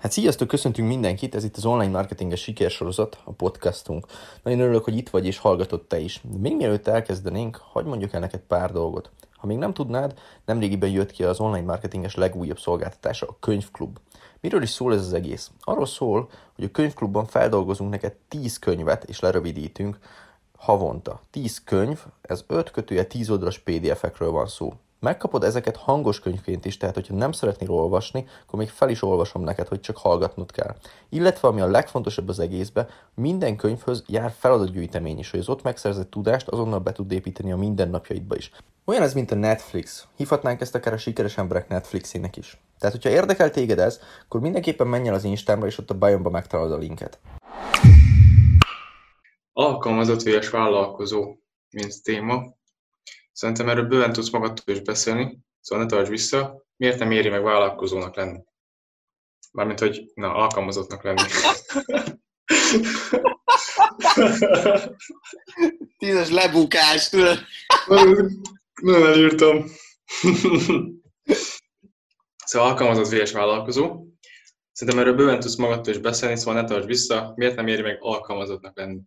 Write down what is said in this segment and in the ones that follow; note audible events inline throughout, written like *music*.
Hát sziasztok, köszöntünk mindenkit, ez itt az online marketinges sikersorozat, a podcastunk. Nagyon örülök, hogy itt vagy és hallgatod te is. Még mielőtt elkezdenénk, hagyd mondjuk el neked pár dolgot. Ha még nem tudnád, nemrégiben jött ki az online marketinges legújabb szolgáltatása, a Könyvklub. Miről is szól ez az egész? Arról szól, hogy a könyvklubban feldolgozunk neked 10 könyvet, és lerövidítünk havonta. 10 könyv, ez 5 kötője 10 oldalas PDF-ekről van szó. Megkapod ezeket hangos könyvként is, tehát hogyha nem szeretnél olvasni, akkor még fel is olvasom neked, hogy csak hallgatnod kell. Illetve ami a legfontosabb az egészben, minden könyvhöz jár feladatgyűjtemény is, hogy az ott megszerzett tudást azonnal be tud építeni a mindennapjaidba is. Olyan ez, mint a Netflix. Hívhatnánk ezt akár a sikeres emberek Netflixének is. Tehát, hogyha érdekel téged ez, akkor mindenképpen menj el az Instámra, és ott a bajomba megtalálod a linket. Alkalmazott vs. vállalkozó, mint téma. Szerintem erről bőven tudsz magadtól is beszélni, szóval ne tartsd vissza. Miért nem éri meg vállalkozónak lenni? Mármint, hogy na, alkalmazottnak lenni. *laughs* Tízes lebukás, tudod? Nagyon elírtam. szóval alkalmazott vs. vállalkozó. Szerintem erről bőven tudsz magadtól is beszélni, szóval ne tartsd vissza. Miért nem éri meg alkalmazottnak lenni?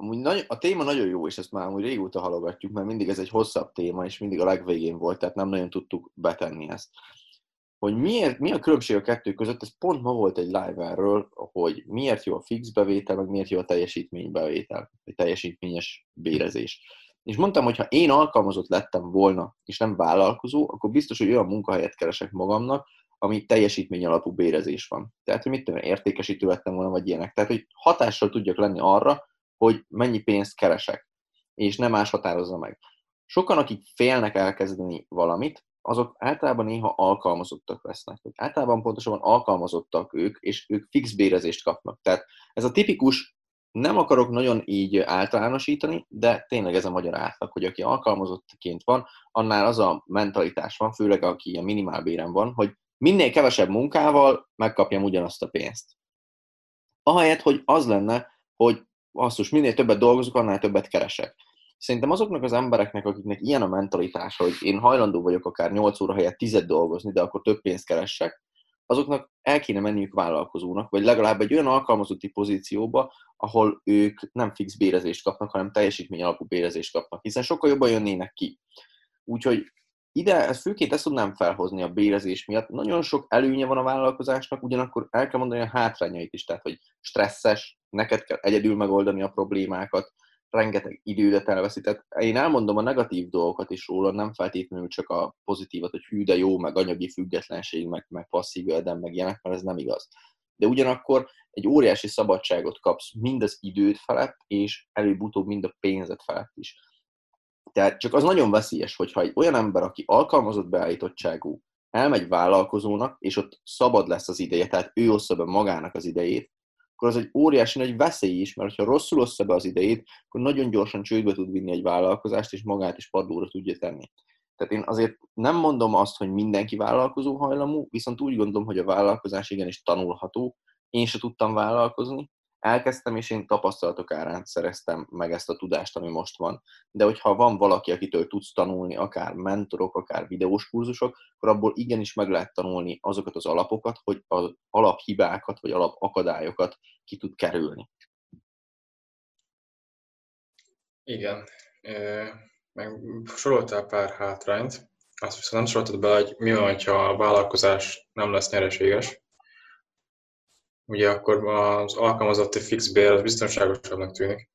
Amúgy nagy, a téma nagyon jó, és ezt már amúgy régóta halogatjuk, mert mindig ez egy hosszabb téma, és mindig a legvégén volt, tehát nem nagyon tudtuk betenni ezt. Hogy miért, mi a különbség a kettő között, ez pont ma volt egy live erről, hogy miért jó a fix bevétel, meg miért jó a teljesítménybevétel, vagy teljesítményes bérezés. És mondtam, hogy ha én alkalmazott lettem volna, és nem vállalkozó, akkor biztos, hogy olyan munkahelyet keresek magamnak, ami teljesítmény alapú bérezés van. Tehát, hogy mit tudom, értékesítő lettem volna, vagy ilyenek. Tehát, hogy hatással tudjak lenni arra, hogy mennyi pénzt keresek, és nem más határozza meg. Sokan, akik félnek elkezdeni valamit, azok általában néha alkalmazottak lesznek. Általában pontosabban alkalmazottak ők, és ők fix bérezést kapnak. Tehát ez a tipikus, nem akarok nagyon így általánosítani, de tényleg ez a magyar átlag, hogy aki alkalmazottként van, annál az a mentalitás van, főleg aki a minimálbéren van, hogy minél kevesebb munkával megkapjam ugyanazt a pénzt. Ahelyett, hogy az lenne, hogy basszus, minél többet dolgozok, annál többet keresek. Szerintem azoknak az embereknek, akiknek ilyen a mentalitása, hogy én hajlandó vagyok akár 8 óra helyett 10 dolgozni, de akkor több pénzt keressek, azoknak el kéne menniük vállalkozónak, vagy legalább egy olyan alkalmazotti pozícióba, ahol ők nem fix bérezést kapnak, hanem teljesítmény alapú bérezést kapnak, hiszen sokkal jobban jönnének ki. Úgyhogy ide ezt főként ezt tudnám felhozni a bérezés miatt. Nagyon sok előnye van a vállalkozásnak, ugyanakkor el kell mondani a hátrányait is, tehát hogy stresszes, neked kell egyedül megoldani a problémákat, rengeteg idődet elveszített. Én elmondom a negatív dolgokat is róla, nem feltétlenül csak a pozitívat, hogy hű, de jó, meg anyagi függetlenség, meg, meg passzív jövedem, meg ilyenek, mert ez nem igaz. De ugyanakkor egy óriási szabadságot kapsz mind az időt felett, és előbb-utóbb mind a pénzet felett is tehát csak az nagyon veszélyes, hogyha egy olyan ember, aki alkalmazott beállítottságú, elmegy vállalkozónak, és ott szabad lesz az ideje, tehát ő ossza be magának az idejét, akkor az egy óriási nagy veszély is, mert ha rosszul ossza be az idejét, akkor nagyon gyorsan csődbe tud vinni egy vállalkozást, és magát is padlóra tudja tenni. Tehát én azért nem mondom azt, hogy mindenki vállalkozó hajlamú, viszont úgy gondolom, hogy a vállalkozás igenis tanulható. Én se tudtam vállalkozni, elkezdtem, és én tapasztalatok árán szereztem meg ezt a tudást, ami most van. De hogyha van valaki, akitől tudsz tanulni, akár mentorok, akár videós kurzusok, akkor abból igenis meg lehet tanulni azokat az alapokat, hogy az alaphibákat, vagy alapakadályokat ki tud kerülni. Igen. Meg soroltál pár hátrányt, azt viszont nem soroltad be, hogy mi van, ha a vállalkozás nem lesz nyereséges ugye akkor az alkalmazotti fix bér az biztonságosabbnak tűnik.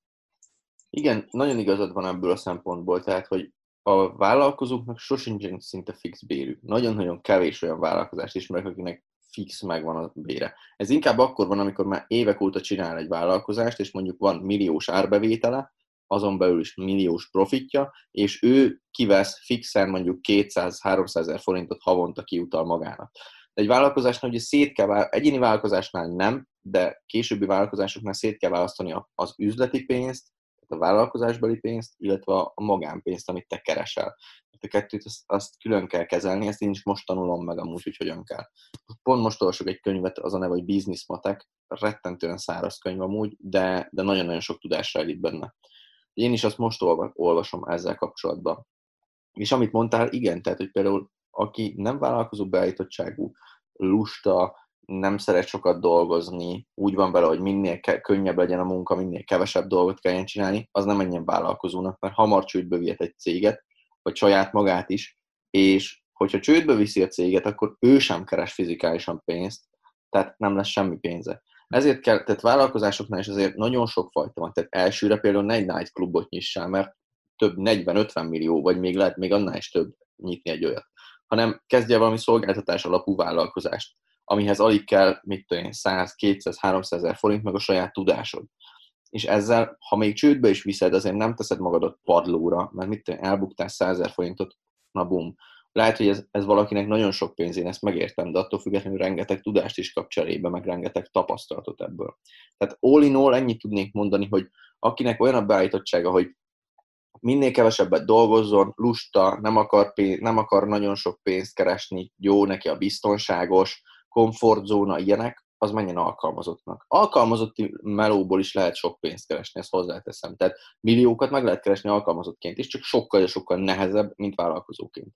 Igen, nagyon igazad van ebből a szempontból, tehát, hogy a vállalkozóknak sosincsen szinte fix bérük. Nagyon-nagyon kevés olyan vállalkozást ismerek, akinek fix megvan a bére. Ez inkább akkor van, amikor már évek óta csinál egy vállalkozást, és mondjuk van milliós árbevétele, azon belül is milliós profitja, és ő kivesz fixen mondjuk 200-300 ezer forintot havonta kiutal magának egy vállalkozásnál ugye szét kell, egyéni vállalkozásnál nem, de későbbi vállalkozásoknál szét kell választani az üzleti pénzt, a vállalkozásbeli pénzt, illetve a magánpénzt, amit te keresel. A kettőt azt, azt külön kell kezelni, ezt én is most tanulom meg amúgy, hogy hogyan kell. Pont most olvasok egy könyvet, az a neve, hogy Business Matek, rettentően száraz könyv amúgy, de, de nagyon-nagyon sok tudás rejlik benne. Én is azt most olvasom ezzel kapcsolatban. És amit mondtál, igen, tehát, hogy például aki nem vállalkozó beállítottságú, lusta, nem szeret sokat dolgozni, úgy van vele, hogy minél ke- könnyebb legyen a munka, minél kevesebb dolgot kelljen csinálni, az nem menjen vállalkozónak, mert hamar csődbe vihet egy céget, vagy saját magát is, és hogyha csődbe viszi a céget, akkor ő sem keres fizikálisan pénzt, tehát nem lesz semmi pénze. Ezért kell, tehát vállalkozásoknál is azért nagyon sok fajta van. Tehát elsőre például egy night klubot nyissál, mert több 40-50 millió, vagy még lehet még annál is több nyitni egy olyat. Hanem kezdje valami szolgáltatás alapú vállalkozást, amihez alig kell, mit tudom 100, 200, 300 ezer forint, meg a saját tudásod. És ezzel, ha még csődbe is viszed, azért nem teszed magadat padlóra, mert mit tudom, elbuktál 100 ezer forintot, na bum, lehet, hogy ez, ez valakinek nagyon sok pénz, én ezt megértem, de attól függetlenül rengeteg tudást is kap cserébe, meg rengeteg tapasztalatot ebből. Tehát all in all ennyit tudnék mondani, hogy akinek olyan a beállítottsága, hogy minél kevesebbet dolgozzon, lusta, nem akar, pénz, nem akar nagyon sok pénzt keresni, jó neki a biztonságos, komfortzóna, ilyenek, az menjen alkalmazottnak. Alkalmazotti melóból is lehet sok pénzt keresni, ezt hozzáteszem. Tehát milliókat meg lehet keresni alkalmazottként is, csak sokkal-sokkal nehezebb, mint vállalkozóként.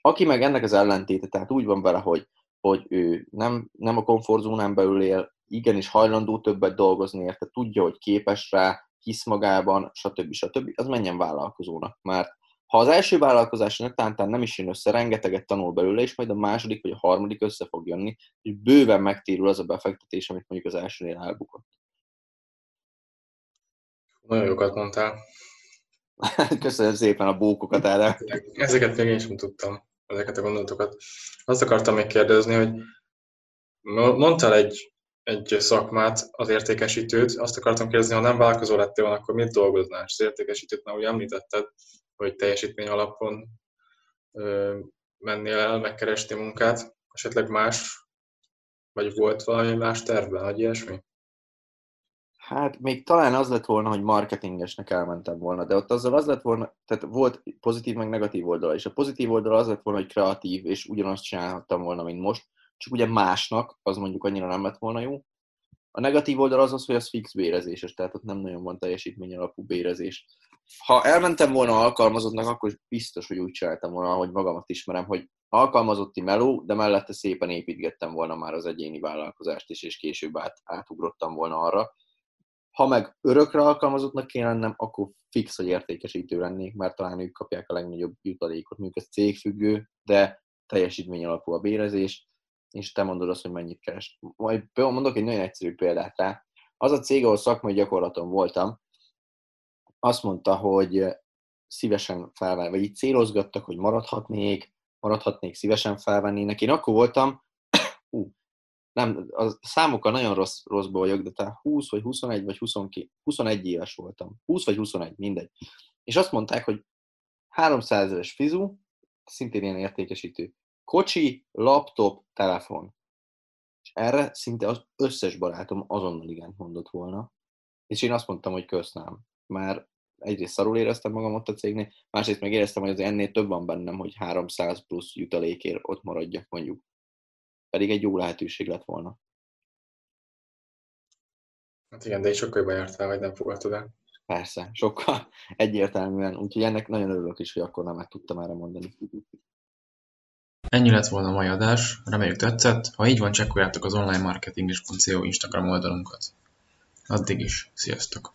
Aki meg ennek az ellentéte, tehát úgy van vele, hogy, hogy ő nem, nem a komfortzónán belül él, igenis hajlandó többet dolgozni érte, tudja, hogy képes rá, hisz magában, stb. stb. az menjen vállalkozónak. Mert ha az első vállalkozás tántán nem is jön össze, rengeteget tanul belőle, és majd a második vagy a harmadik össze fog jönni, és bőven megtérül az a befektetés, amit mondjuk az elsőnél elbukott. Nagyon jókat mondtál. *laughs* Köszönöm szépen a bókokat, Ádám. Ezeket még én sem tudtam ezeket a gondolatokat. Azt akartam még kérdezni, hogy mondtál egy, egy szakmát, az értékesítőt, azt akartam kérdezni, ha nem vállalkozó lettél volna, akkor mit dolgoznál? És az értékesítőt már úgy említetted, hogy teljesítmény alapon ö, mennél el, megkeresni munkát, esetleg más, vagy volt valami más tervben, vagy ilyesmi? Hát még talán az lett volna, hogy marketingesnek elmentem volna, de ott azzal az lett volna, tehát volt pozitív meg negatív oldala, és a pozitív oldala az lett volna, hogy kreatív, és ugyanazt csinálhattam volna, mint most, csak ugye másnak, az mondjuk annyira nem lett volna jó. A negatív oldal az az, hogy az fix bérezéses, tehát ott nem nagyon van teljesítmény alapú bérezés. Ha elmentem volna alkalmazottnak, akkor biztos, hogy úgy csináltam volna, hogy magamat ismerem, hogy alkalmazotti meló, de mellette szépen építgettem volna már az egyéni vállalkozást is, és később át, átugrottam volna arra ha meg örökre alkalmazottnak kéne lennem, akkor fix, hogy értékesítő lennék, mert talán ők kapják a legnagyobb jutalékot. Mondjuk ez cégfüggő, de teljesítmény alapú a bérezés, és te mondod azt, hogy mennyit keres. Majd mondok egy nagyon egyszerű példát rá. Az a cég, ahol szakmai gyakorlaton voltam, azt mondta, hogy szívesen felvenni, vagy így célozgattak, hogy maradhatnék, maradhatnék, szívesen felvennének. Én akkor voltam, *coughs* ú, nem, a számokkal nagyon rossz, rosszba vagyok, de talán 20 vagy 21 vagy 22, 21 éves voltam. 20 vagy 21, mindegy. És azt mondták, hogy 300 ezeres fizu, szintén ilyen értékesítő, kocsi, laptop, telefon. És erre szinte az összes barátom azonnal igen mondott volna. És én azt mondtam, hogy köszönöm. Már egyrészt szarul éreztem magam ott a cégnél, másrészt meg éreztem, hogy az ennél több van bennem, hogy 300 plusz jutalékért ott maradjak mondjuk pedig egy jó lehetőség lett volna. Hát igen, de is sokkal jobban jártál, vagy nem fogadtad el. Persze, sokkal egyértelműen, úgyhogy ennek nagyon örülök is, hogy akkor nem meg tudtam erre mondani. Ennyi lett volna a mai adás, reméljük tetszett, ha így van, csekkoljátok az onlinemarketing.co Instagram oldalunkat. Addig is, sziasztok!